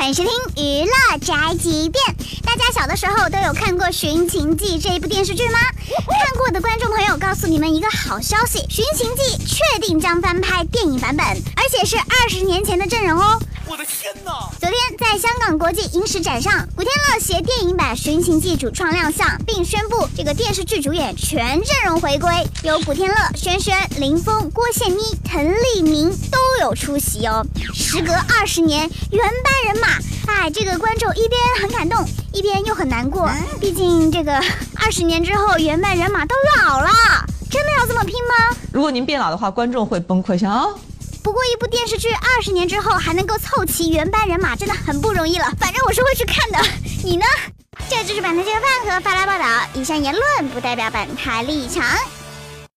欢迎收听娱乐宅急便。大家小的时候都有看过《寻秦记》这一部电视剧吗？看过的观众朋友，告诉你们一个好消息，《寻秦记》确定将翻拍电影版本，而且是二十年前的阵容哦。我的天哪！昨天在香港国际影史展上，古天乐携电影版《寻秦记》主创亮相，并宣布这个电视剧主演全阵容回归，有古天乐、轩轩、林峰、郭羡妮、滕丽明都有出席哦。时隔二十年，原班人马，哎，这个观众一边很感动，一边又很难过，毕竟这个 二十年之后，原班人马都老了，真的要这么拼吗？如果您变老的话，观众会崩溃，想啊。不过，一部电视剧二十年之后还能够凑齐原班人马，真的很不容易了。反正我是会去看的，你呢？这就是本台饭和发来报道，以上言论不代表本台立场。